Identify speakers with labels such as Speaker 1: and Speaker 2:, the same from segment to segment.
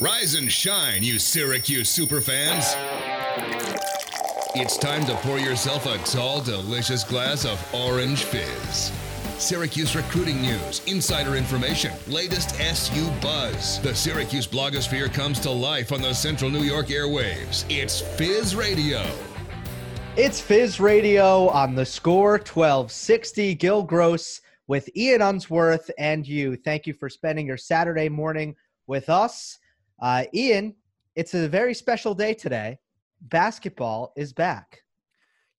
Speaker 1: Rise and shine, you Syracuse superfans. It's time to pour yourself a tall, delicious glass of orange fizz. Syracuse recruiting news, insider information, latest SU buzz. The Syracuse blogosphere comes to life on the Central New York airwaves. It's Fizz Radio.
Speaker 2: It's Fizz Radio on the score 1260. Gil Gross with Ian Unsworth and you. Thank you for spending your Saturday morning with us. Uh, Ian, it's a very special day today. Basketball is back.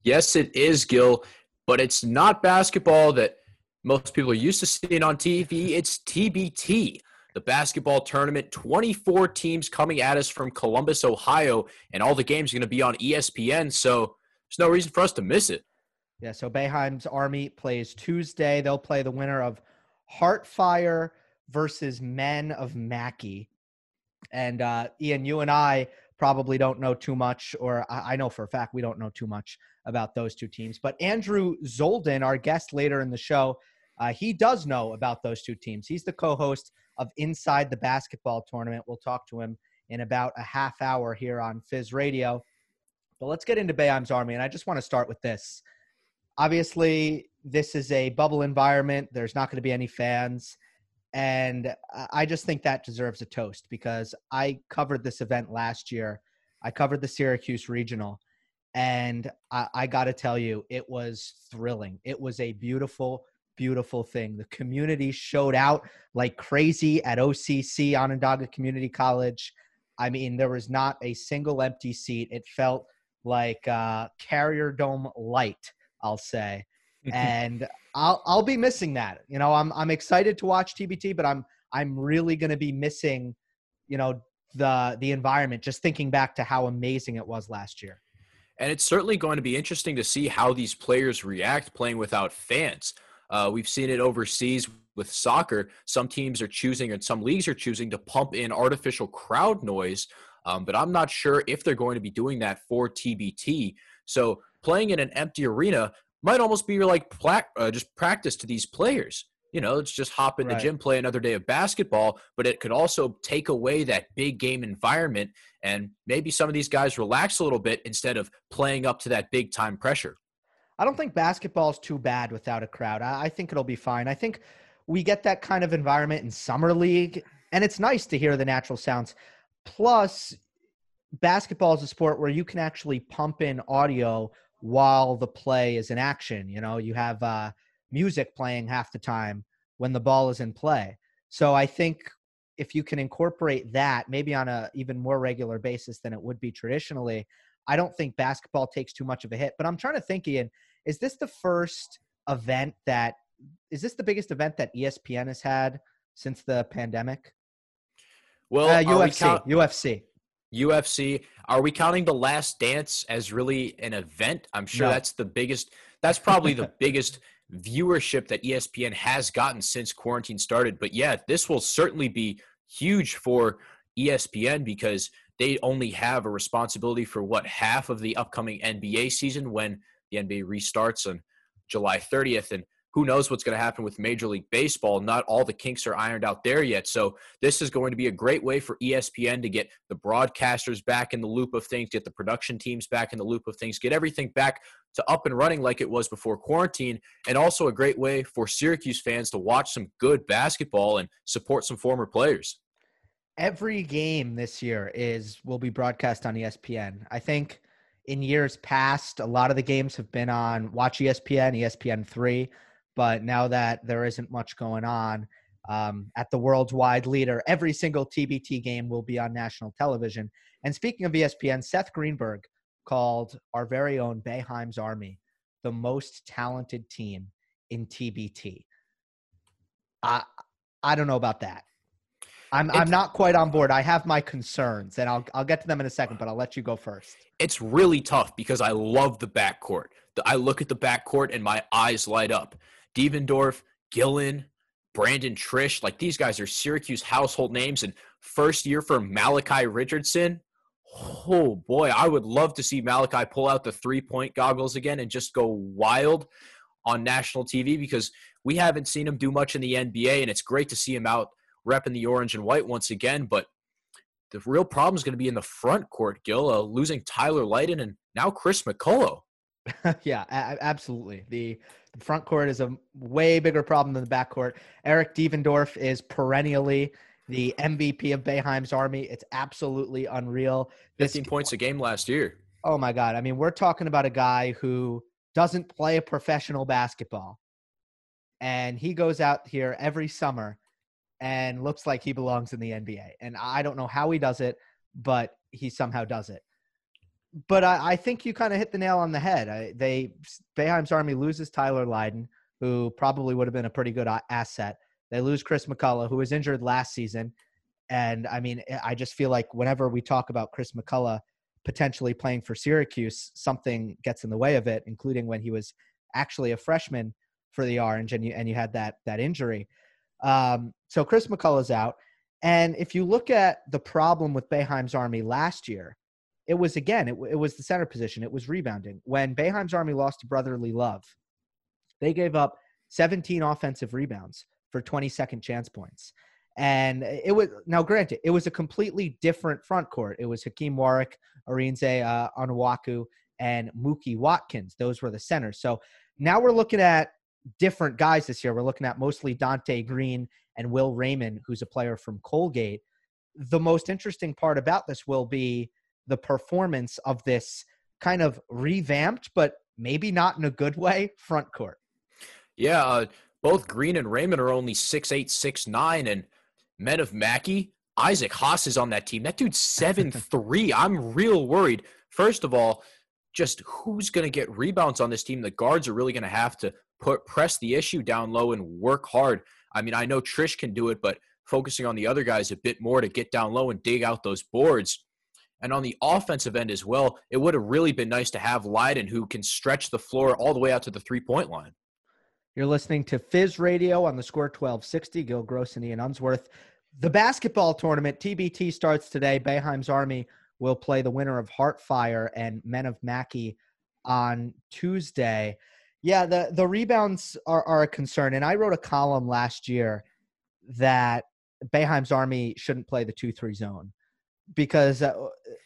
Speaker 3: Yes, it is, Gil, but it's not basketball that most people are used to seeing on TV. It's TBT, the basketball tournament. 24 teams coming at us from Columbus, Ohio, and all the games are going to be on ESPN. So there's no reason for us to miss it.
Speaker 2: Yeah, so Boeheim's Army plays Tuesday. They'll play the winner of Heartfire versus Men of Mackey. And uh, Ian, you and I probably don't know too much, or I, I know for a fact we don't know too much about those two teams. But Andrew Zolden, our guest later in the show, uh, he does know about those two teams. He's the co host of Inside the Basketball Tournament. We'll talk to him in about a half hour here on Fizz Radio. But let's get into Boeheim's Army. And I just want to start with this. Obviously, this is a bubble environment, there's not going to be any fans. And I just think that deserves a toast because I covered this event last year. I covered the Syracuse Regional. And I, I got to tell you, it was thrilling. It was a beautiful, beautiful thing. The community showed out like crazy at OCC, Onondaga Community College. I mean, there was not a single empty seat. It felt like uh, Carrier Dome light, I'll say. and I'll I'll be missing that. You know, I'm I'm excited to watch TBT, but I'm I'm really going to be missing, you know, the the environment. Just thinking back to how amazing it was last year.
Speaker 3: And it's certainly going to be interesting to see how these players react playing without fans. Uh, we've seen it overseas with soccer. Some teams are choosing, and some leagues are choosing to pump in artificial crowd noise. Um, but I'm not sure if they're going to be doing that for TBT. So playing in an empty arena might almost be like uh, just practice to these players. You know, it's just hop in right. the gym, play another day of basketball, but it could also take away that big game environment and maybe some of these guys relax a little bit instead of playing up to that big time pressure.
Speaker 2: I don't think basketball is too bad without a crowd. I, I think it'll be fine. I think we get that kind of environment in summer league, and it's nice to hear the natural sounds. Plus, basketball is a sport where you can actually pump in audio while the play is in action. You know, you have uh, music playing half the time when the ball is in play. So I think if you can incorporate that maybe on a even more regular basis than it would be traditionally, I don't think basketball takes too much of a hit. But I'm trying to think, Ian, is this the first event that is this the biggest event that ESPN has had since the pandemic?
Speaker 3: Well,
Speaker 2: uh, UFC, count- UFC.
Speaker 3: UFC. Are we counting the Last Dance as really an event? I'm sure no. that's the biggest. That's probably the biggest viewership that ESPN has gotten since quarantine started. But yeah, this will certainly be huge for ESPN because they only have a responsibility for what half of the upcoming NBA season when the NBA restarts on July 30th. And who knows what's going to happen with Major League Baseball. Not all the kinks are ironed out there yet. So, this is going to be a great way for ESPN to get the broadcasters back in the loop of things, get the production teams back in the loop of things, get everything back to up and running like it was before quarantine, and also a great way for Syracuse fans to watch some good basketball and support some former players.
Speaker 2: Every game this year is will be broadcast on ESPN. I think in years past, a lot of the games have been on Watch ESPN, ESPN three but now that there isn't much going on um, at the worldwide leader, every single TBT game will be on national television. And speaking of ESPN, Seth Greenberg called our very own Boeheim's Army the most talented team in TBT. I I don't know about that. I'm I'm not quite on board. I have my concerns, and I'll I'll get to them in a second, but I'll let you go first.
Speaker 3: It's really tough because I love the backcourt. I look at the backcourt and my eyes light up. Devendorf, Gillon, Brandon Triche. Like these guys are Syracuse household names. And first year for Malachi Richardson, oh boy, I would love to see Malachi pull out the three point goggles again and just go wild on national TV because we haven't seen him do much in the NBA. And it's great to see him out repping the orange and white once again. But the real problem is going to be in the front court, Gil, uh, losing Tyler Lydon and now Chris McCullough.
Speaker 2: yeah, a- absolutely. The, the front court is a way bigger problem than the back court. Eric Devendorf is perennially the MVP of Boeheim's Army. It's absolutely unreal.
Speaker 3: 15 points a game last year.
Speaker 2: Oh my God. I mean, we're talking about a guy who doesn't play a professional basketball. And he goes out here every summer and looks like he belongs in the NBA. And I don't know how he does it, but he somehow does it. But I, I think you kind of hit the nail on the head. I, they Boeheim's Army loses Tyler Lydon, who probably would have been a pretty good asset. They lose Chris McCullough, who was injured last season. And I mean, I just feel like whenever we talk about Chris McCullough potentially playing for Syracuse, something gets in the way of it, including when he was actually a freshman for the Orange and you and you had that that injury. Um, so Chris McCullough's out. And if you look at the problem with Boeheim's Army last year, it was again, it, it was the center position. It was rebounding. When Boeheim's Army lost to Brotherly Love, they gave up 17 offensive rebounds for 20 second chance points. And it was now granted, it was a completely different front court. It was Hakim Warrick, Arinze uh, Onuaku, and Mookie Watkins. Those were the centers. So now we're looking at different guys this year. We're looking at mostly Donte Greene and Will Rayman, who's a player from Colgate. The most interesting part about this will be the performance of this kind of revamped, but maybe not in a good way, front court.
Speaker 3: Yeah, uh, both Greene and Rayman are only six eight, six nine, and men of Mackey, Isaac Haas is on that team. That dude's seven three. I'm real worried. First of all, just who's going to get rebounds on this team? The guards are really going to have to put press the issue down low and work hard. I mean, I know Triche can do it, but focusing on the other guys a bit more to get down low and dig out those boards. And on the offensive end as well, it would have really been nice to have Lydon who can stretch the floor all the way out to the three point line.
Speaker 2: You're listening to Fizz Radio on the score 1260. Gil Gross and Ian Unsworth. The basketball tournament, TBT, starts today. Boeheim's Army will play the winner of Heartfire and Men of Mackey on Tuesday. Yeah, the, the rebounds are, are a concern. And I wrote a column last year that Boeheim's Army shouldn't play the 2 3 zone because uh,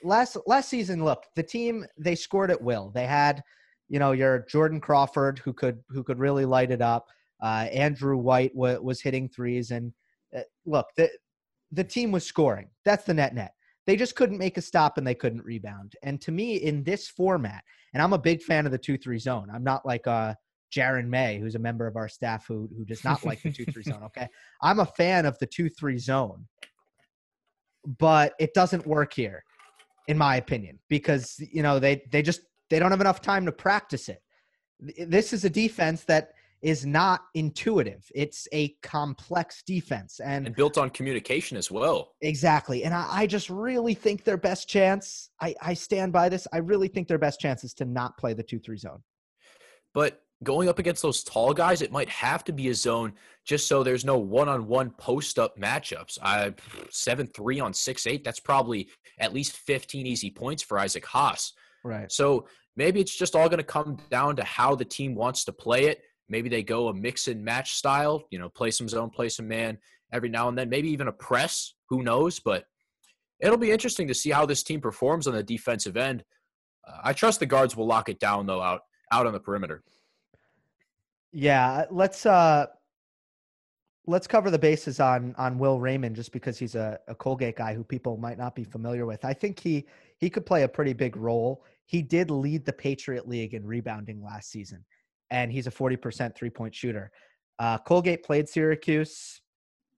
Speaker 2: last last season, look, the team, they scored at will. They had you know your Jordan Crawford who could who could really light it up. Uh, Andrew White w- was hitting threes, and uh, look, the the team was scoring. That's the net net. They just couldn't make a stop and they couldn't rebound. And to me, in this format, and I'm a big fan of the two three zone. I'm not like uh Jaron May, who's a member of our staff who who does not like the two three zone. Okay, I'm a fan of the two three zone, but it doesn't work here, in my opinion, because you know they they just they don't have enough time to practice it. This is a defense that is not intuitive. It's a complex defense and,
Speaker 3: and built on communication as well.
Speaker 2: Exactly. And I, I, just really think their best chance, I, I stand by this. I really think their best chance is to not play the 2 3 zone.
Speaker 3: But going up against those tall guys, it might have to be a zone just so there's no one on one post up matchups. I, 7 3 on 6 8, that's probably at least 15 easy points for Isaac Haas.
Speaker 2: Right.
Speaker 3: So maybe it's just all going to come down to how the team wants to play it. Maybe they go a mix and match style, you know, play some zone, play some man every now and then, maybe even a press. Who knows? But it'll be interesting to see how this team performs on the defensive end. Uh, I trust the guards will lock it down though out out on the perimeter.
Speaker 2: Yeah, let's uh let's cover the bases on on Will Rayman just because he's a, a Colgate guy who people might not be familiar with. I think he he could play a pretty big role. He did lead the Patriot League in rebounding last season, and he's a 40% three point shooter. Uh, Colgate played Syracuse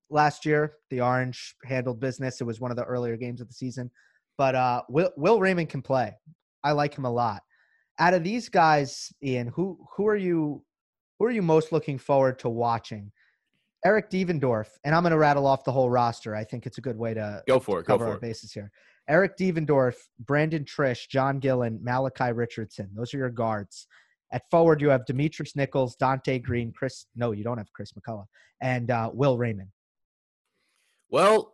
Speaker 2: last year. The Orange handled business. It was one of the earlier games of the season. But uh, Will, Will Rayman can play. I like him a lot. Out of these guys, Ian, who who are you who are you most looking forward to watching? Eric Devendorf, and I'm going to rattle off the whole roster. I think it's a good way to
Speaker 3: go for it.
Speaker 2: Cover
Speaker 3: go
Speaker 2: for our it. bases here. Eric Devendorf, Brandon Triche, John Gillon, Malachi Richardson. Those are your guards. At forward, you have Demetrius Nichols, Donte Greene, Chris. No, you don't have Chris McCullough, and uh, Will Rayman.
Speaker 3: Well,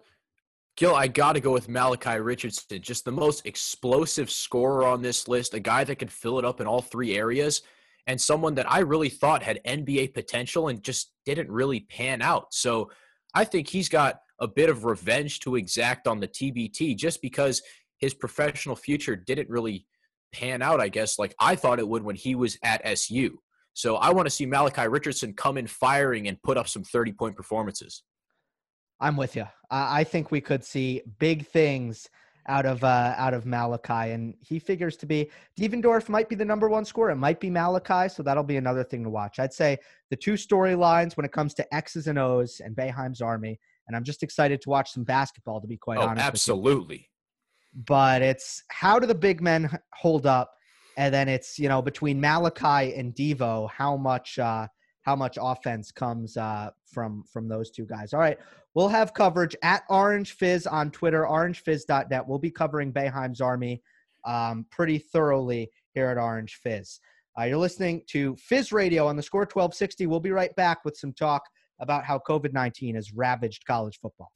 Speaker 3: Gil, I got to go with Malachi Richardson. Just the most explosive scorer on this list, a guy that can fill it up in all three areas, and someone that I really thought had NBA potential and just didn't really pan out. So I think he's got a bit of revenge to exact on the TBT just because his professional future didn't really pan out, I guess, like I thought it would when he was at SU. So I want to see Malachi Richardson come in firing and put up some 30 point performances.
Speaker 2: I'm with you. I think we could see big things out of uh, out of Malachi, and he figures to be Devendorf might be the number one scorer. It might be Malachi, so that'll be another thing to watch. I'd say the two storylines when it comes to X's and O's and Boeheim's Army, and I'm just excited to watch some basketball. To be quite
Speaker 3: oh,
Speaker 2: honest,
Speaker 3: absolutely.
Speaker 2: But it's how do the big men hold up, and then it's you know between Malachi and Devo, how much uh, how much offense comes uh, from from those two guys. All right, We'll have coverage at Orange Fizz on Twitter, orangefizz.net. We'll be covering Boeheim's Army um, pretty thoroughly here at Orange Fizz. Uh, you're listening to Fizz Radio on the score 1260. We'll be right back with some talk about how COVID 19 has ravaged college football.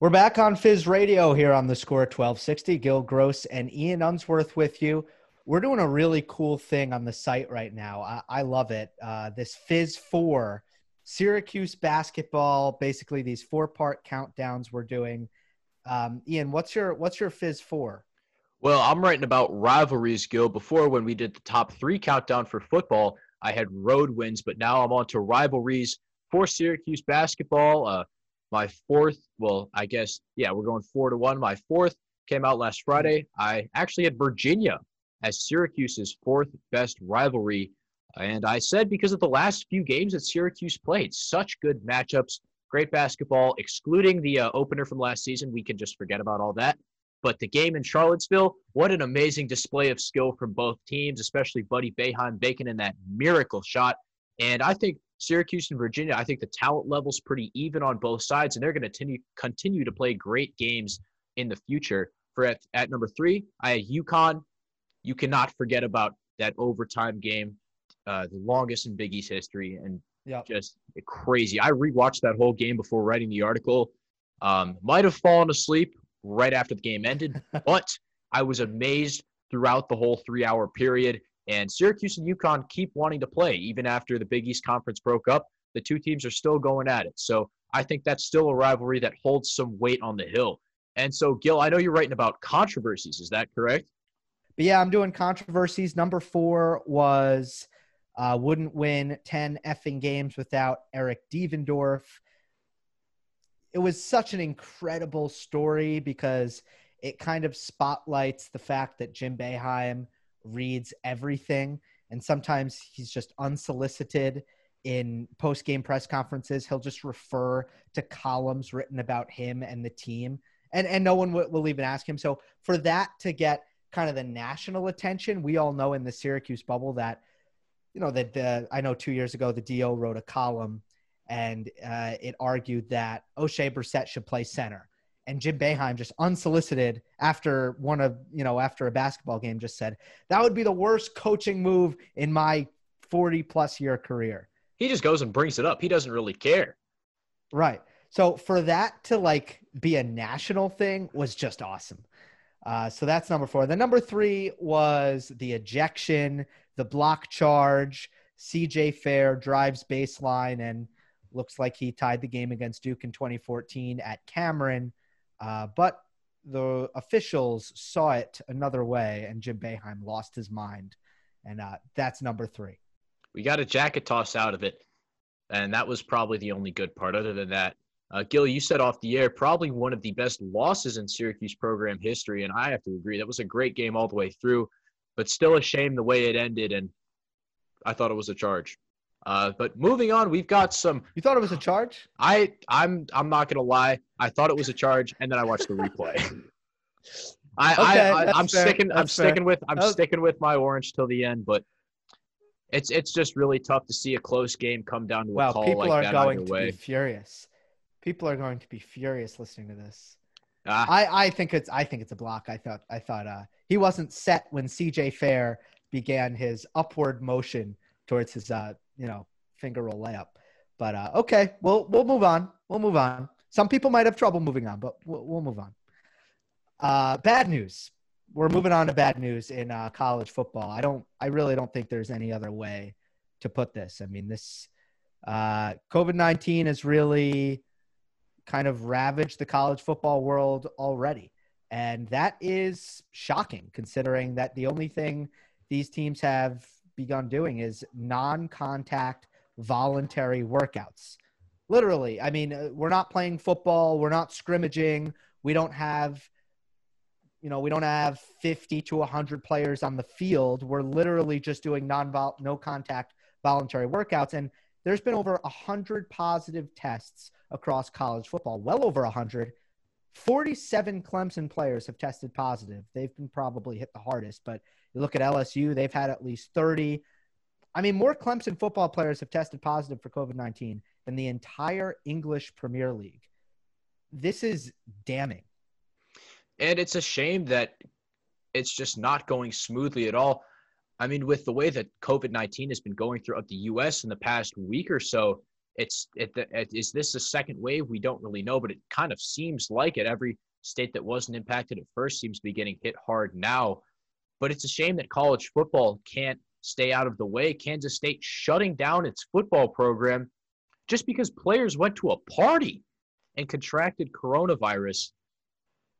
Speaker 2: We're back on Fizz Radio here on the score 1260. Gil Gross and Ian Unsworth with you we're doing a really cool thing on the site right now. I, I love it. Uh, this Fizz Four, Syracuse basketball. Basically, these four-part countdowns we're doing. Um, Ian, what's your what's your Fizz Four?
Speaker 3: Well, I'm writing about rivalries, Gil. Before, when we did the top three countdown for football, I had road wins, but now I'm on to rivalries for Syracuse basketball. Uh, my fourth, well, I guess, yeah, we're going four to one. My fourth came out last Friday. I actually had Virginia as Syracuse's fourth best rivalry. And I said because of the last few games that Syracuse played, such good matchups, great basketball, excluding the uh, opener from last season. We can just forget about all that. But the game in Charlottesville, what an amazing display of skill from both teams, especially Buddy Boeheim baking in that miracle shot. And I think Syracuse and Virginia, I think the talent level's pretty even on both sides, and they're going to continue, to play great games in the future. For at, at number three, I had UConn you cannot forget about that overtime game, uh, the longest in Big East history, and yep. just crazy. I rewatched that whole game before writing the article. Um, might have fallen asleep right after the game ended, but I was amazed throughout the whole three-hour period. And Syracuse and UConn keep wanting to play even after the Big East Conference broke up. The two teams are still going at it. So I think that's still a rivalry that holds some weight on the hill. And so, Gil, I know you're writing about controversies. Is that correct?
Speaker 2: But yeah, I'm doing controversies. Number four was uh, wouldn't win 10 effing games without Eric Devendorf. It was such an incredible story because it kind of spotlights the fact that Jim Boeheim reads everything. And sometimes he's just unsolicited in post game press conferences. He'll just refer to columns written about him and the team. And, and no one will, will even ask him. So for that to get kind of the national attention. We all know in the Syracuse bubble that, you know, that the, I know two years ago the DO wrote a column and uh, it argued that Oshae Brissett should play center. And Jim Boeheim just unsolicited after one of, you know, after a basketball game just said, that would be the worst coaching move in my 40 plus year career.
Speaker 3: He just goes and brings it up. He doesn't really care.
Speaker 2: Right. So for that to like be a national thing was just awesome. Uh, so that's number four. The number three was the ejection, the block charge. CJ Fair drives baseline and looks like he tied the game against Duke in 2014 at Cameron. Uh, but the officials saw it another way, and Jim Boeheim lost his mind. And uh, that's number three.
Speaker 3: We got a jacket toss out of it. And that was probably the only good part. Other than that, uh, Gil, you said off the air, probably one of the best losses in Syracuse program history, and I have to agree. That was a great game all the way through, but still a shame the way it ended, and I thought it was a charge. Uh, but moving on, we've got some.
Speaker 2: You thought it was a charge?
Speaker 3: I I'm I'm not gonna lie. I thought it was a charge, and then I watched the replay. I, okay, I, I am sticking that's I'm fair. sticking with I'm was... sticking with my orange till the end, but it's it's just really tough to see a close game come down to a well, call
Speaker 2: people
Speaker 3: like
Speaker 2: are
Speaker 3: that
Speaker 2: going
Speaker 3: to way.
Speaker 2: be furious people are going to be furious listening to this. Ah. I, I think it's I think it's a block. I thought I thought uh, he wasn't set when CJ Fair began his upward motion towards his uh, you know finger roll layup. But uh, okay, we'll we'll move on. We'll move on. Some people might have trouble moving on, but we'll, we'll move on. Uh, bad news. we're moving on to bad news in uh, college football. I don't. I really don't think there's any other way to put this. I mean, this uh, COVID nineteen has really kind of ravaged the college football world already, and that is shocking considering that the only thing these teams have begun doing is non-contact voluntary workouts. Literally, I mean, uh, we're not playing football, we're not scrimmaging, we don't have you know, we don't have 50 to 100 players on the field. We're literally just doing non-vol, no contact voluntary workouts and there's been over 100 positive tests across college football, well over 100. 47 Clemson players have tested positive. They've been probably hit the hardest, but you look at LSU, they've had at least 30. I mean, more Clemson football players have tested positive for COVID 19 than the entire English Premier League. This is damning.
Speaker 3: And it's a shame that it's just not going smoothly at all. I mean, with the way that COVID 19 has been going throughout the US in the past week or so, it's it, it, is this a second wave? We don't really know, but it kind of seems like it. Every state that wasn't impacted at first seems to be getting hit hard now. But it's a shame that college football can't stay out of the way. Kansas State shutting down its football program just because players went to a party and contracted coronavirus.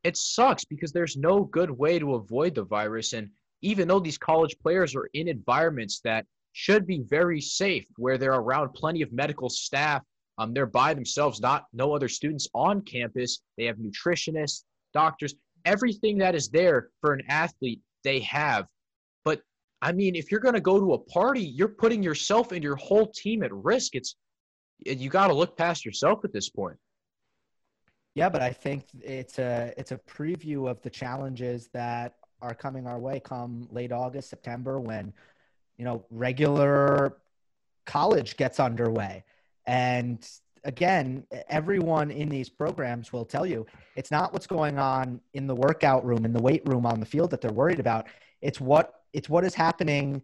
Speaker 3: It sucks because there's no good way to avoid the virus. And even though these college players are in environments that should be very safe, where they're around plenty of medical staff, um, they're by themselves, not no other students on campus. They have nutritionists, doctors, everything that is there for an athlete they have. But I mean, if you're going to go to a party, you're putting yourself and your whole team at risk. It's you got to look past yourself at this point.
Speaker 2: Yeah, but I think it's a it's a preview of the challenges that are coming our way come late August, September when you know regular college gets underway. And again, everyone in these programs will tell you it's not what's going on in the workout room, in the weight room, on the field that they're worried about. It's what it's what is happening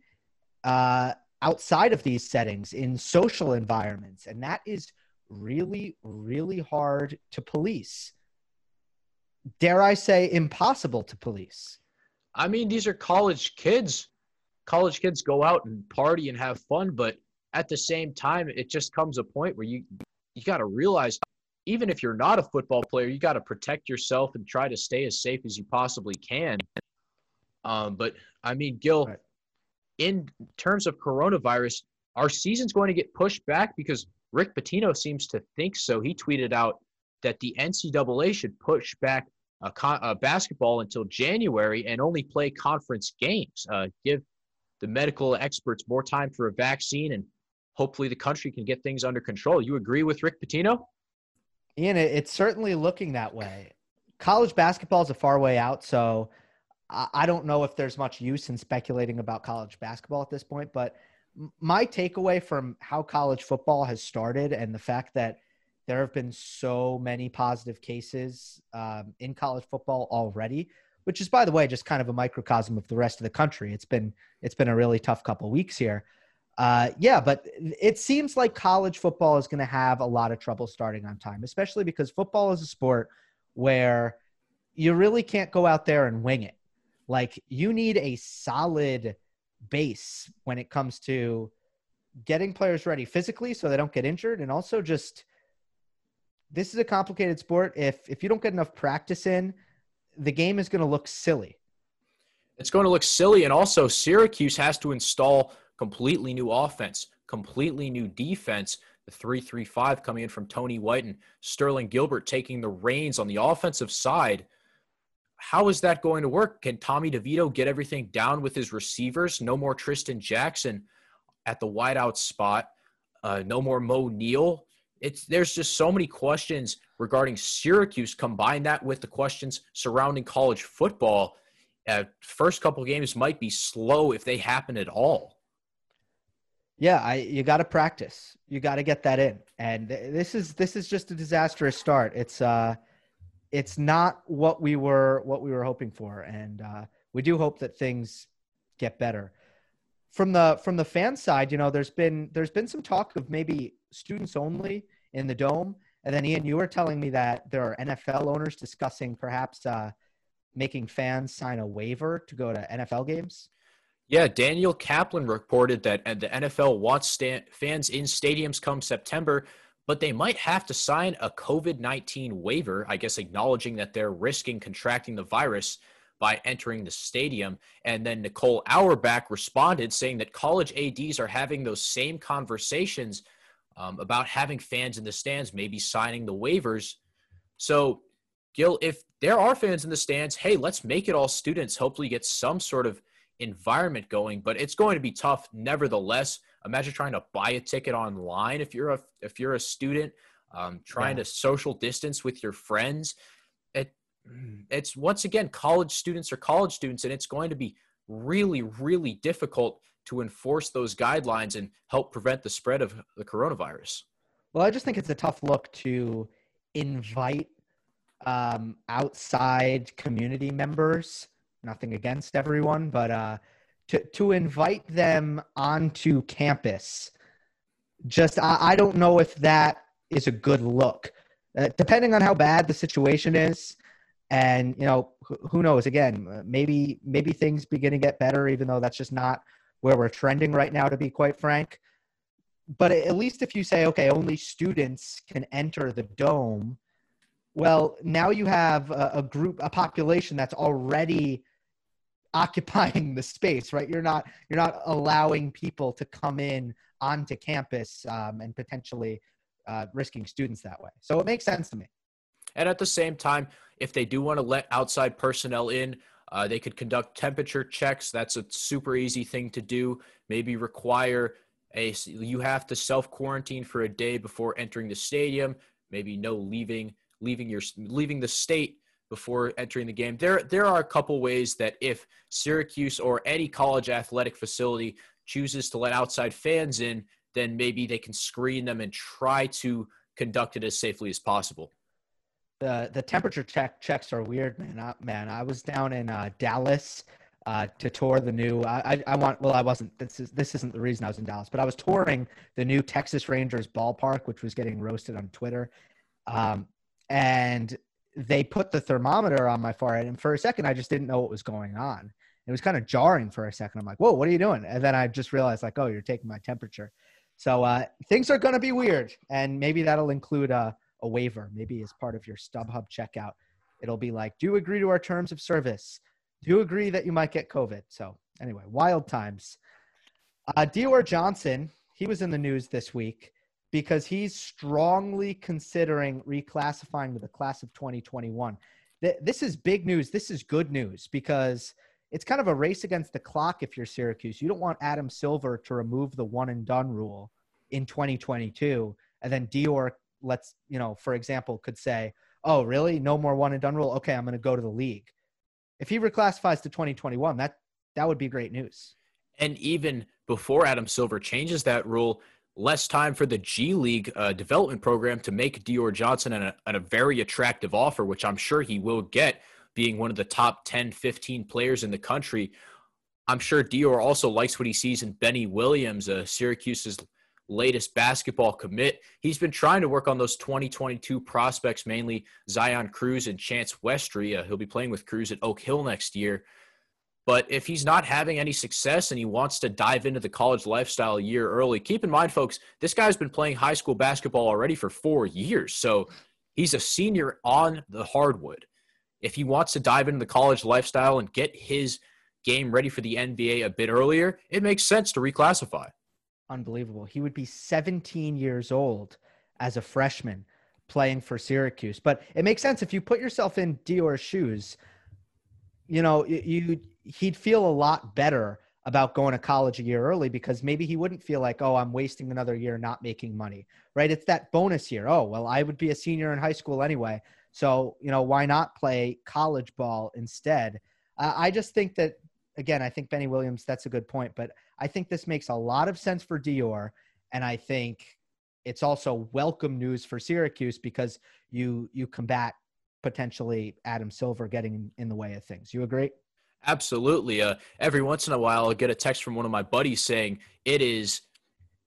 Speaker 2: uh, outside of these settings in social environments, and that is really, really hard to police. Dare I say, impossible to police?
Speaker 3: I mean, these are college kids. College kids go out and party and have fun, but at the same time, it just comes a point where you you got to realize even if you're not a football player, you got to protect yourself and try to stay as safe as you possibly can. Um, but I mean, Gil, right. in terms of coronavirus, our season's going to get pushed back because Rick Pitino seems to think so. He tweeted out that the NCAA should push back a, a basketball until January and only play conference games. Uh, give the medical experts more time for a vaccine and hopefully the country can get things under control. You agree with Rick Pitino?
Speaker 2: Ian, it's certainly looking that way. College basketball is a far way out, so I don't know if there's much use in speculating about college basketball at this point. But my takeaway from how college football has started and the fact that there have been so many positive cases um, in college football already, which is, by the way, just kind of a microcosm of the rest of the country. It's been it's been a really tough couple weeks here. Uh, yeah, but it seems like college football is going to have a lot of trouble starting on time, especially because football is a sport where you really can't go out there and wing it. Like you need a solid base when it comes to getting players ready physically so they don't get injured and also just this is a complicated sport if if you don't get enough practice in the game is going to look silly
Speaker 3: it's going to look silly and also Syracuse has to install completely new offense, completely new defense. The 3 3 5 coming in from Tony White and Sterling Gilbert taking the reins on the offensive side. How is that going to work? Can Tommy DeVito get everything down with his receivers? No more Trishton Jackson at the wideout spot. Uh, no more Moe Neal. It's there's just so many questions regarding Syracuse. Combine that with the questions surrounding college football. Uh, first couple games might be slow if they happen at all.
Speaker 2: Yeah, I you got to practice. You got to get that in. And this is this is just a disastrous start. It's uh it's not what we were what we were hoping for and uh we do hope that things get better. From the from the fan side, you know, there's been there's been some talk of maybe students only in the dome. And then Ian, you were telling me that there are NFL owners discussing perhaps uh making fans sign a waiver to go to NFL games?
Speaker 3: Yeah, Daniel Kaplan reported that the NFL wants fans in stadiums come September, but they might have to sign a COVID 19 waiver, I guess, acknowledging that they're risking contracting the virus by entering the stadium. And then Nicole Auerbach responded saying that college ADs are having those same conversations um, about having fans in the stands, maybe signing the waivers. So, Gil, if there are fans in the stands, hey, let's make it all students, hopefully get some sort of environment going, but it's going to be tough nevertheless. Imagine trying to buy a ticket online if you're a if you're a student, um, trying yeah. to social distance with your friends. It it's once again college students are college students, and it's going to be really really difficult to enforce those guidelines and help prevent the spread of the coronavirus.
Speaker 2: Well, I just think it's a tough look to invite um, outside community members nothing against everyone, but uh, to to invite them onto campus, just I, I don't know if that is a good look. Uh, depending on how bad the situation is, and you know who, knows. Again, maybe maybe things begin to get better, even though that's just not where we're trending right now. To be quite frank, but at least if you say, okay, only students can enter the dome. Well, now you have a, a group, a population that's already occupying the space right? You're not you're not allowing people to come in onto campus um, and potentially uh, risking students that way. So it makes sense to me.
Speaker 3: And at the same time if they do want to let outside personnel in uh, they could conduct temperature checks. That's a super easy thing to do. Maybe require a you have to self quarantine for a day before entering the stadium. Maybe no leaving leaving your leaving the state before entering the game. There, there are a couple ways that if Syracuse or any college athletic facility chooses to let outside fans in, then maybe they can screen them and try to conduct it as safely as possible.
Speaker 2: The the temperature check checks are weird, man. I, man, I was down in uh, Dallas uh, to tour the new. I, I want. Well, I wasn't. This is this isn't the reason I was in Dallas, but I was touring the new Texas Rangers ballpark, which was getting roasted on Twitter. Um, and they put the thermometer on my forehead, and for a second, I just didn't know what was going on. It was kind of jarring for a second. I'm like, "Whoa, what are you doing?" And then I just realized, like, "Oh, you're taking my temperature." So uh, things are going to be weird, and maybe that'll include a, a waiver. Maybe as part of your StubHub checkout, it'll be like, "Do you agree to our terms of service? Do you agree that you might get COVID?" So anyway, wild times. Uh, Dior Johnson, he was in the news this week because he's strongly considering reclassifying to the class of 2021. This is big news. This is good news because it's kind of a race against the clock if you're Syracuse. You don't want Adam Silver to remove the one and done rule in 2022. And then Dior, let's, you know, for example, could say, oh, really? No more one and done rule? Okay, I'm going to go to the league. If he reclassifies to 2021, that, that would be great news.
Speaker 3: And even before Adam Silver changes that rule, less time for the G League uh, development program to make Dior Johnson an, a very attractive offer, which I'm sure he will get, being one of the top 10, 15 players in the country. I'm sure Dior also likes what he sees in Benny Williams, uh, Syracuse's latest basketball commit. He's been trying to work on those 2022 prospects, mainly Zion Cruz and Chance Westry. Uh, he'll be playing with Cruz at Oak Hill next year. But if he's not having any success and he wants to dive into the college lifestyle a year early, keep in mind, folks, this guy's been playing high school basketball already for four years. So he's a senior on the hardwood. If he wants to dive into the college lifestyle and get his game ready for the NBA a bit earlier, it makes sense to reclassify.
Speaker 2: Unbelievable. He would be 17 years old as a freshman playing for Syracuse. But it makes sense if you put yourself in Dior's shoes. You know, you he'd feel a lot better about going to college a year early because maybe he wouldn't feel like, oh, I'm wasting another year not making money, right? It's that bonus year. Oh, well, I would be a senior in high school anyway. So, you know, why not play college ball instead? Uh, I just think that, again, I think Benny Williams, that's a good point, but I think this makes a lot of sense for Dior. And I think it's also welcome news for Syracuse because you you combat potentially Adam Silver getting in the way of things. You agree?
Speaker 3: Absolutely. Uh, every once in a while, I'll get a text from one of my buddies saying it is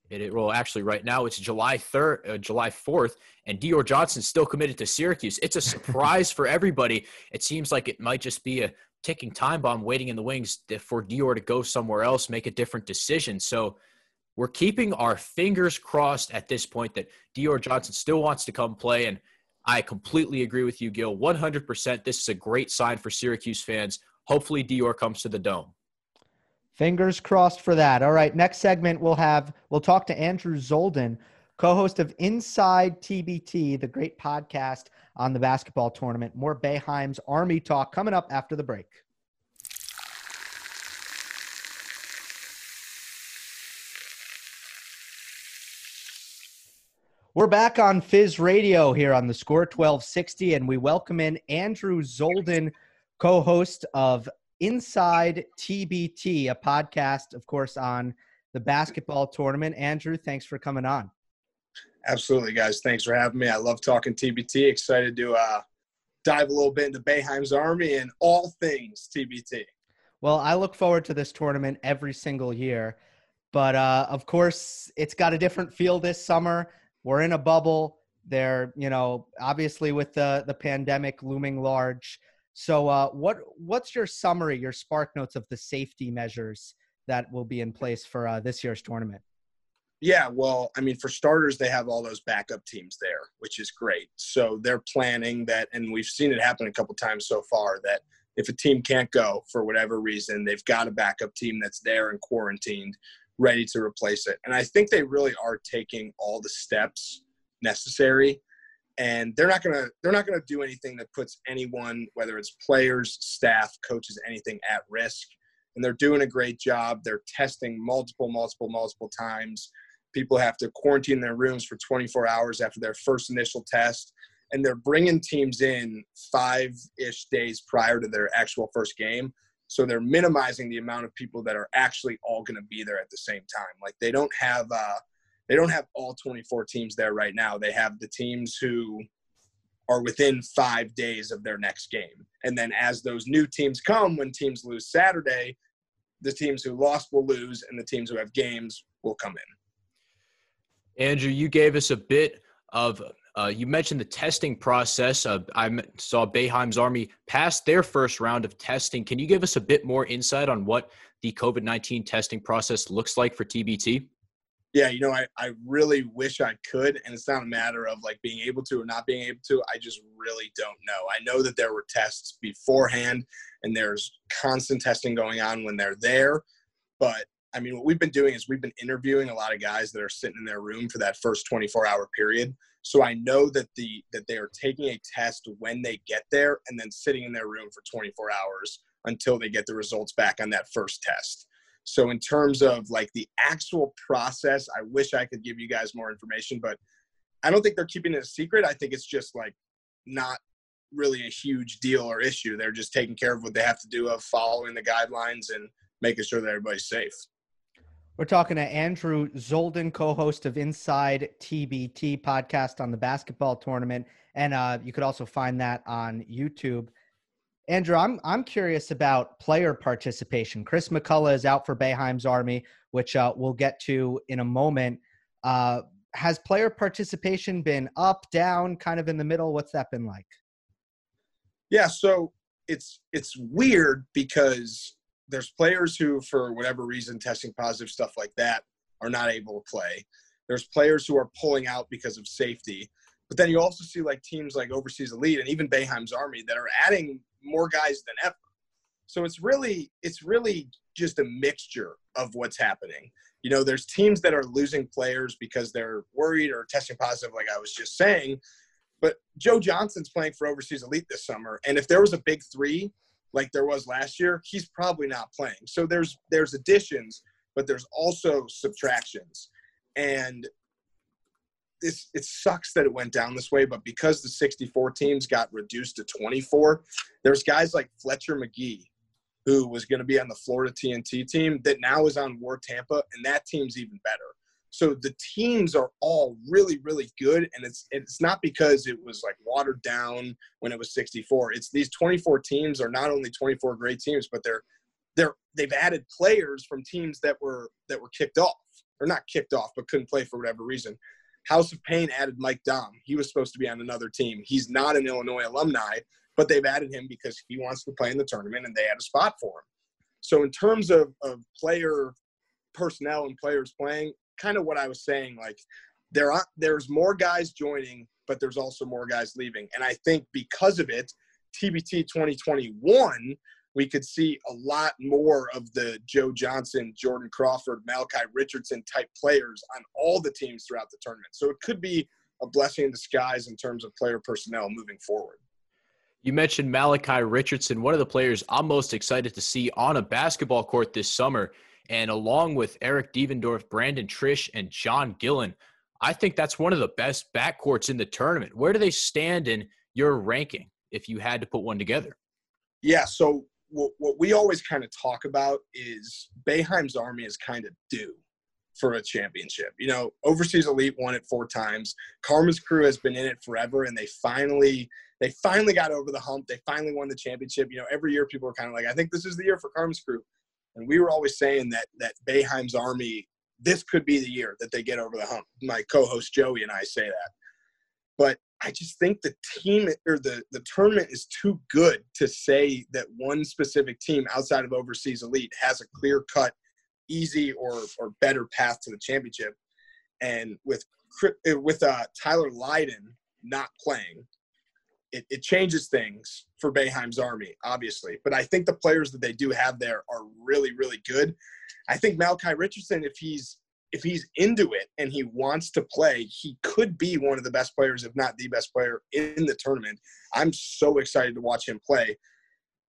Speaker 3: It, well, actually, right now it's July third, uh, July fourth, and Dior Johnson's still committed to Syracuse. It's a surprise for everybody. It seems like it might just be a ticking time bomb waiting in the wings for Dior to go somewhere else, make a different decision. So we're keeping our fingers crossed at this point that Dior Johnson still wants to come play. And I completely agree with you, Gil. 100%. This is a great sign for Syracuse fans. Hopefully, Dior comes to the dome.
Speaker 2: Fingers crossed for that. All right, next segment we'll have we'll talk to Andrew Zolden, co-host of Inside TBT, the great podcast on the basketball tournament. More Boeheim's Army talk coming up after the break. We're back on Fizz Radio here on the Score 1260, and we welcome in Andrew Zolden, co host of Inside TBT, a podcast, of course, on the basketball tournament. Andrew, thanks for coming on.
Speaker 4: Absolutely, guys. Thanks for having me. I love talking TBT. Excited to uh, dive a little bit into Boeheim's Army and all things TBT.
Speaker 2: Well, I look forward to this tournament every single year. But uh, of course, it's got a different feel this summer. We're in a bubble. They're, you know, obviously with the the pandemic looming large. So, uh, what what's your summary, your spark notes of the safety measures that will be in place for uh, this year's tournament?
Speaker 4: Yeah, well, I mean, for starters, they have all those backup teams there, which is great. So they're planning that, and we've seen it happen a couple times so far that if a team can't go for whatever reason, they've got a backup team that's there and quarantined, ready to replace it. And I think they really are taking all the steps necessary and they're not gonna they're not gonna do anything that puts anyone, whether it's players, staff, coaches, anything at risk. And they're doing a great job. They're testing multiple, multiple, multiple times. People have to quarantine their rooms for 24 hours after their first initial test, and they're bringing teams in five-ish days prior to their actual first game. So they're minimizing the amount of people that are actually all going to be there at the same time. Like they don't have uh, they don't have all 24 teams there right now. They have the teams who are within five days of their next game. And then as those new teams come, when teams lose Saturday, the teams who lost will lose, and the teams who have games will come in.
Speaker 3: Andrew, you gave us a bit of. Uh, you mentioned the testing process. Uh, I saw Boeheim's Army pass their first round of testing. Can you give us a bit more insight on what the COVID 19 testing process looks like for TBT?
Speaker 4: Yeah, you know, I, I really wish I could. And it's not a matter of like being able to or not being able to. I just really don't know. I know that there were tests beforehand and there's constant testing going on when they're there. But I mean, what we've been doing is we've been interviewing a lot of guys that are sitting in their room for that first 24 hour period. So I know that the that they are taking a test when they get there and then sitting in their room for 24 hours until they get the results back on that first test. So in terms of like the actual process, I wish I could give you guys more information, but I don't think they're keeping it a secret. I think it's just like not really a huge deal or issue. They're just taking care of what they have to do of following the guidelines and making sure that everybody's safe.
Speaker 2: We're talking to Andrew Zolden, co-host of Inside TBT podcast on the basketball tournament, and uh, you could also find that on YouTube. Andrew, I'm I'm curious about player participation. Chris McCullough is out for Boeheim's Army, which uh, we'll get to in a moment. Uh, has player participation been up, down, kind of in the middle? What's that been like?
Speaker 4: Yeah, so it's it's weird because there's players who, for whatever reason, testing positive stuff like that, are not able to play. There's players who are pulling out because of safety. But then you also see like teams like Overseas Elite and even Boeheim's Army that are adding more guys than ever. So it's really it's really just a mixture of what's happening. You know, there's teams that are losing players because they're worried or testing positive, like I was just saying. But Joe Johnson's playing for Overseas Elite this summer, and if there was a big three like there was last year, he's probably not playing. So there's there's additions, but there's also subtractions. And this it sucks that it went down this way, but because the 64 teams got reduced to 24, there's guys like Fletcher Magee, who was going to be on the Florida TNT team that now is on War Tampa, and that team's even better. So the teams are all really, really good, and it's it's not because it was like watered down when it was 64. It's these 24 teams are not only 24 great teams, but they're they're they've added players from teams that were that were kicked off. or not kicked off, but couldn't play for whatever reason. House of Pain added Mike Daum. He was supposed to be on another team. He's not an Illinois alumni, but they've added him because he wants to play in the tournament and they had a spot for him. So in terms of, of player personnel and players playing, kind of what I was saying, like there are there's more guys joining, but there's also more guys leaving. And I think because of it, TBT 2021, we could see a lot more of the Joe Johnson, Jordan Crawford, Malachi Richardson type players on all the teams throughout the tournament. So it could be a blessing in disguise in terms of player personnel moving forward.
Speaker 3: You mentioned Malachi Richardson, one of the players I'm most excited to see on a basketball court this summer. And along with Eric Devendorf, Brandon Triche, and John Gillon, I think that's one of the best backcourts in the tournament. Where do they stand in your ranking if you had to put one together?
Speaker 4: Yeah, so what, what we always kind of talk about is Boeheim's Army is kind of due for a championship. You know, Overseas Elite won it four times. Carmen's crew has been in it forever, and they finally they finally got over the hump. They finally won the championship. You know, every year people are kind of like, I think this is the year for Carmen's crew. And we were always saying that that Boeheim's Army, this could be the year that they get over the hump. My co-host Joey and I say that. But I just think the team or the, the tournament is too good to say that one specific team outside of overseas elite has a clear cut, easy or or better path to the championship. And with with uh, Tyler Lydon not playing, it, it changes things for Boeheim's Army, obviously. But I think the players that they do have there are really, really good. I think Malachi Richardson, if he's if he's into it and he wants to play, he could be one of the best players, if not the best player in the tournament. I'm so excited to watch him play.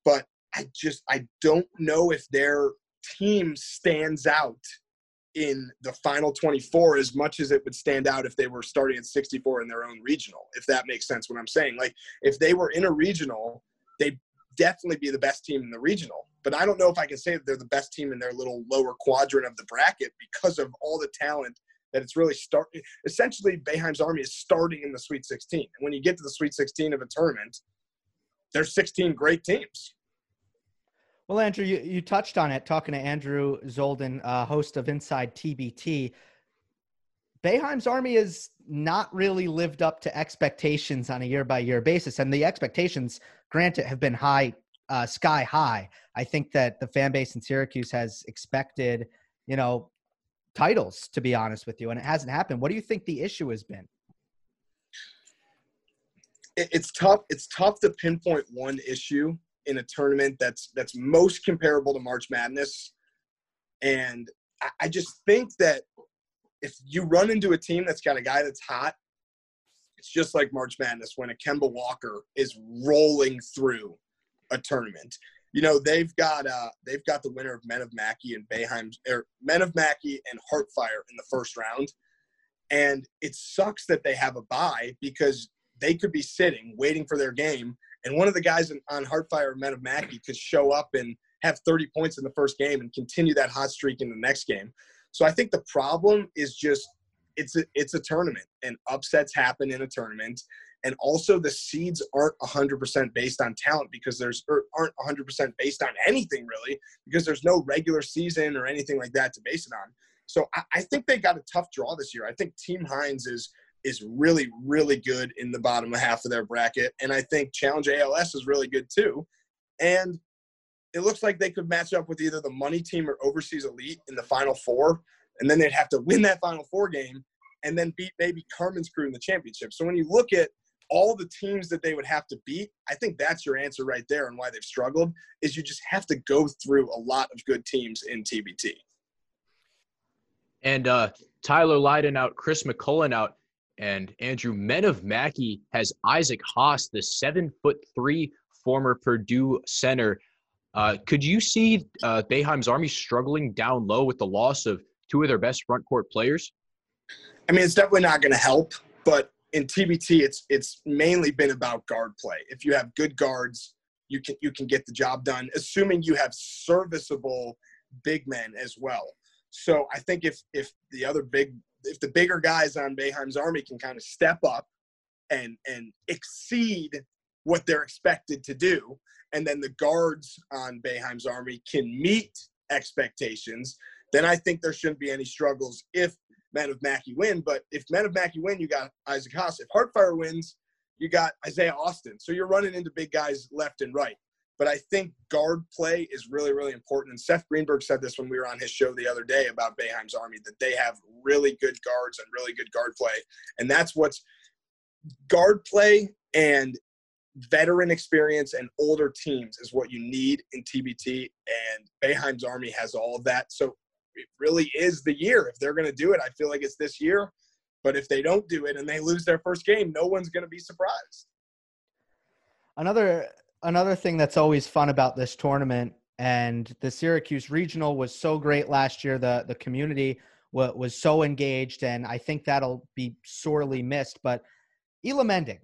Speaker 4: But I just I don't know if their team stands out in the final 24 as much as it would stand out if they were starting at 64 in their own regional, if that makes sense what I'm saying. Like if they were in a regional, they'd definitely be the best team in the regional but I don't know if I can say that they're the best team in their little lower quadrant of the bracket because of all the talent that it's really starting. Essentially, Boeheim's Army is starting in the Sweet 16. And when you get to the Sweet 16 of a tournament, there's 16 great teams.
Speaker 2: Well, Andrew, you, you touched on it talking to Andrew Zolden, uh, host of Inside TBT. Boeheim's Army has not really lived up to expectations on a year by year basis. And the expectations, granted, have been high uh, sky high. I think that the fan base in Syracuse has expected, you know, titles, to be honest with you, and it hasn't happened. What do you think the issue has been?
Speaker 4: It's tough. It's tough to pinpoint one issue in a tournament that's that's most comparable to March Madness, and I just think that if you run into a team that's got a guy that's hot, it's just like March Madness when a Kemba Walker is rolling through a tournament. You know, they've got uh they've got the winner of Men of Mackey and Boeheim or Men of Mackey and Heartfire in the first round. And it sucks that they have a bye because they could be sitting waiting for their game and one of the guys on Heartfire Men of Mackey could show up and have 30 points in the first game and continue that hot streak in the next game. So I think the problem is just it's a, it's a tournament and upsets happen in a tournament and also the seeds aren't 100% based on talent because there's er, aren't 100% based on anything really because there's no regular season or anything like that to base it on. So I, I think they got a tough draw this year. I think team hines is is really really good in the bottom half of their bracket. And i think challenge als is really good too. And it looks like they could match up with either the money team or overseas elite in the final four. And then they'd have to win that final four game and then beat maybe Carmen's crew in the championship. So when you look at all the teams that they would have to beat, I think that's your answer right there and why they've struggled is you just have to go through a lot of good teams in TBT.
Speaker 3: And uh, Tyler Lydon out, Chris McCullough out, and Andrew Men of Mackey has Isaac Haas, the seven foot three former Purdue center. Uh, could you see uh, Boeheim's Army struggling down low with the loss of two of their best front court players?
Speaker 4: I mean, it's definitely not going to help, but in TBT, it's it's mainly been about guard play. If you have good guards, you can you can get the job done, assuming you have serviceable big men as well. So I think if if the other big if the bigger guys on Boeheim's army can kind of step up and and exceed what they're expected to do, and then the guards on Boeheim's army can meet expectations, then I think there shouldn't be any struggles if Men of Mackey win. But if Men of Mackey win, you got Isaac Haas. If Heartfire wins, you got Isaiah Austin. So you're running into big guys left and right. But I think guard play is really, really important. And Seth Greenberg said this when we were on his show the other day about Boeheim's Army that they have really good guards and really good guard play. And that's what's guard play and veteran experience and older teams is what you need in TBT. And Boeheim's Army has all of that. So it really is the year. If they're going to do it, I feel like it's this year. But if they don't do it and they lose their first game, no one's going to be surprised.
Speaker 2: Another another thing that's always fun about this tournament and the Syracuse regional was so great last year. The the community was, was so engaged, and I think that'll be sorely missed. But Elam ending,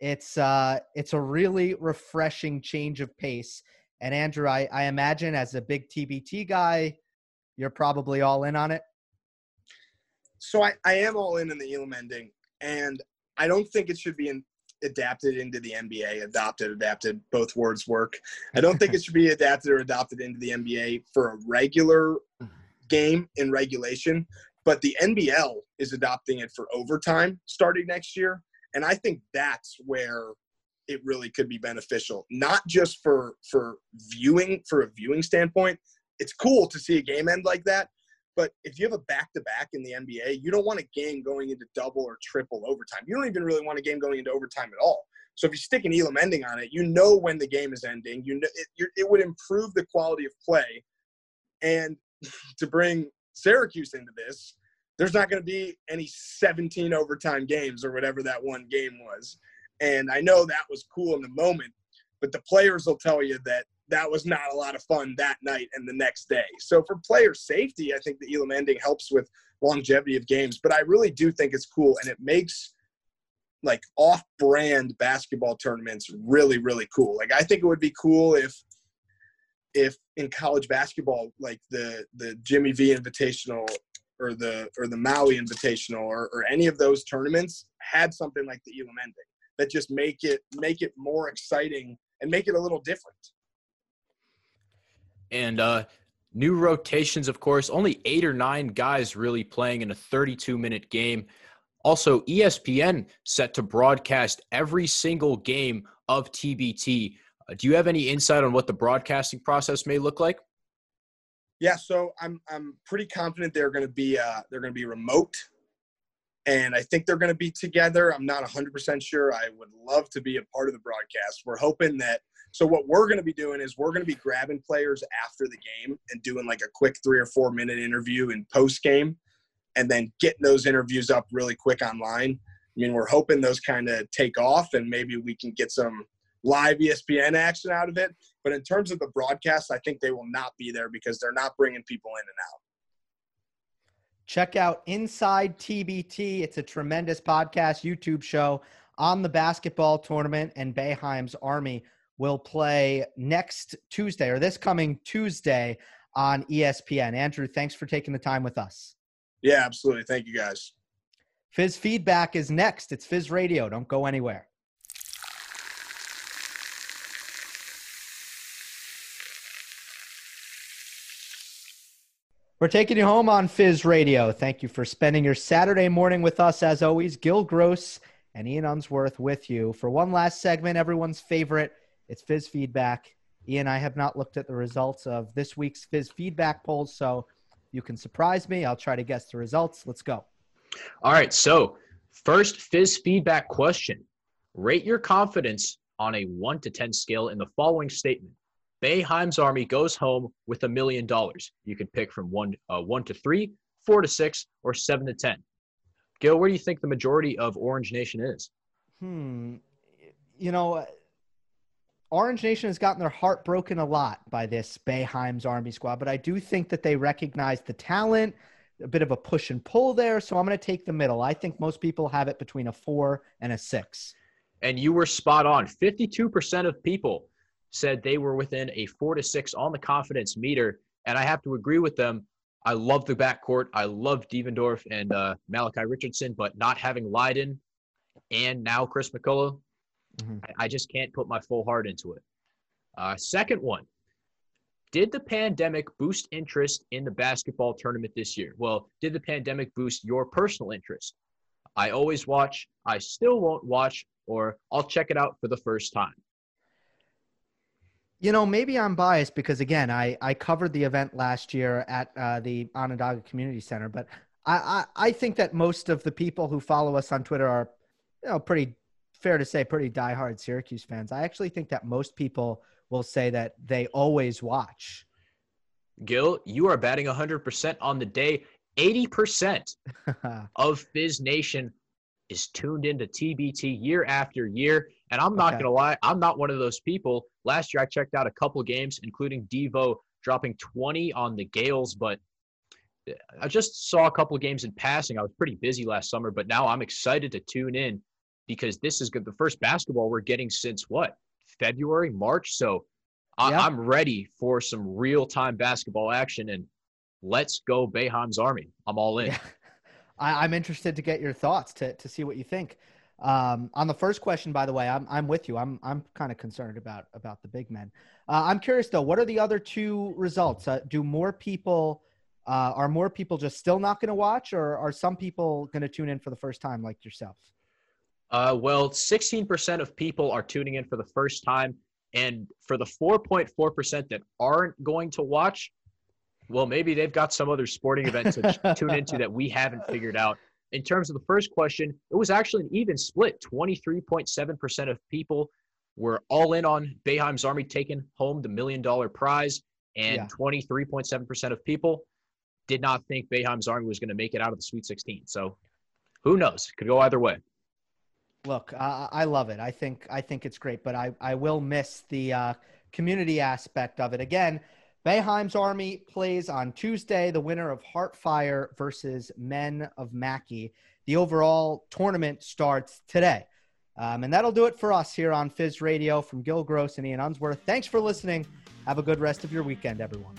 Speaker 2: it's uh, it's a really refreshing change of pace. And Andrew, I, I imagine as a big TBT guy, you're probably all in on it.
Speaker 4: So I, I am all in on the Elam ending, and I don't think it should be in, adapted into the NBA. Adopted, adapted, both words work. I don't think it should be adapted or adopted into the NBA for a regular mm-hmm. game in regulation. But the NBL is adopting it for overtime starting next year, and I think that's where it really could be beneficial. Not just for for viewing for a viewing standpoint. It's cool to see a game end like that, but if you have a back to back in the NBA, you don't want a game going into double or triple overtime. You don't even really want a game going into overtime at all. So if you stick an Elam ending on it, you know when the game is ending. You know it, it would improve the quality of play. And to bring Syracuse into this, there's not going to be any 17 overtime games or whatever that one game was. And I know that was cool in the moment, but the players will tell you that that was not a lot of fun that night and the next day. So for player safety, I think the Elam ending helps with longevity of games. But I really do think it's cool, and it makes like off-brand basketball tournaments really, really cool. Like I think it would be cool if if in college basketball, like the the Jimmy V Invitational or the or the Maui Invitational or, or any of those tournaments had something like the Elam ending that just make it make it more exciting and make it a little different.
Speaker 3: And uh, new rotations, of course, only eight or nine guys really playing in a 32 minute game. Also, ESPN set to broadcast every single game of TBT. Uh, do you have any insight on what the broadcasting process may look like?
Speaker 4: Yeah, so I'm I'm pretty confident they're going to be uh, they're going to be remote, and I think they're going to be together. I'm not 100 percent sure. I would love to be a part of the broadcast. We're hoping that so what we're going to be doing is we're going to be grabbing players after the game and doing like a quick three or four minute interview in post game, and then getting those interviews up really quick online. I mean, we're hoping those kind of take off, and maybe we can get some live ESPN action out of it. But in terms of the broadcast, I think they will not be there because they're not bringing people in and out.
Speaker 2: Check out Inside TBT. It's a tremendous podcast, YouTube show on the basketball tournament and Boeheim's Army will play next Tuesday or this coming Tuesday on ESPN. Andrew, thanks for taking the time with us.
Speaker 4: Yeah, absolutely. Thank you guys.
Speaker 2: Fizz feedback is next. It's Fizz Radio. Don't go anywhere. We're taking you home on Fizz Radio. Thank you for spending your Saturday morning with us. As always, Gil Gross and Ian Unsworth with you for one last segment, everyone's favorite it's Fizz feedback. Ian, I have not looked at the results of this week's Fizz feedback polls, so you can surprise me. I'll try to guess the results. Let's go.
Speaker 3: All right. So, first Fizz feedback question Rate your confidence on a 1 to 10 scale in the following statement. Boeheim's Army goes home with a million dollars. You can pick from one, uh, one to three, four to six, or seven to 10. Gil, where do you think the majority of Orange Nation is?
Speaker 2: Hmm. You know, Orange Nation has gotten their heart broken a lot by this Boeheim's Army squad, but I do think that they recognize the talent, a bit of a push and pull there. So I'm going to take the middle. I think most people have it between a four and a six.
Speaker 3: And you were spot on. 52% of people said they were within a four to six on the confidence meter. And I have to agree with them. I love the backcourt. I love Devendorf and uh, Malachi Richardson, but not having Lydon and now Chris McCullough, Mm-hmm. I, I, just can't put my full heart into it. Uh, second one did the pandemic boost interest in the basketball tournament this year? Well, did the pandemic boost your personal interest? I always watch, I still won't watch, or I'll check it out for the first time.
Speaker 2: You know, maybe I'm biased because again, I I covered the event last year at uh, the Onondaga Community Center, but I, I I think that most of the people who follow us on Twitter are, you know, pretty fair to say, pretty diehard Syracuse fans. I actually think that most people will say that they always watch.
Speaker 3: Gil, you are batting 100% on the day. 80% of Fizz Nation is tuned into TBT year after year. And I'm not okay. going to lie, I'm not one of those people. Last year, I checked out a couple games, including Devo dropping 20 on the Gales, but uh, I just saw a couple games in passing. I was pretty busy last summer, but now I'm excited to tune in because this is good. The first basketball we're getting since what? February, March. So I, am ready for some real time basketball action and let's go Boeheim's Army. I'm all in. Yeah.
Speaker 2: I, am interested to get your thoughts to, to see what you think. Um, on the first question, by the way, I'm, I'm with you. I'm, I'm kind of concerned about, about the big men. Uh, I'm curious though, what are the other two results? Uh, do more people, uh, are more people just still not going to watch or are some people going to tune in for the first time like yourself?
Speaker 3: Uh, well, 16% of people are tuning in for the first time. And for the 4.4% that aren't going to watch, well, maybe they've got some other sporting event to tune into that we haven't figured out. In terms of the first question, it was actually an even split. 23.7% of people were all in on Boeheim's Army taking home the million dollar prize, and yeah. 23.7% of people did not think Boeheim's Army was going to make it out of the Sweet 16. So who knows? Could go either way.
Speaker 2: Look, I, I love it. I think I think it's great, but I, I will miss the uh, community aspect of it. Again, Boeheim's Army plays on Tuesday, the winner of Heartfire versus Men of Mackey. The overall tournament starts today. Um, and that'll do it for us here on Fizz Radio from Gil Gross and Ian Unsworth. Thanks for listening. Have a good rest of your weekend, everyone.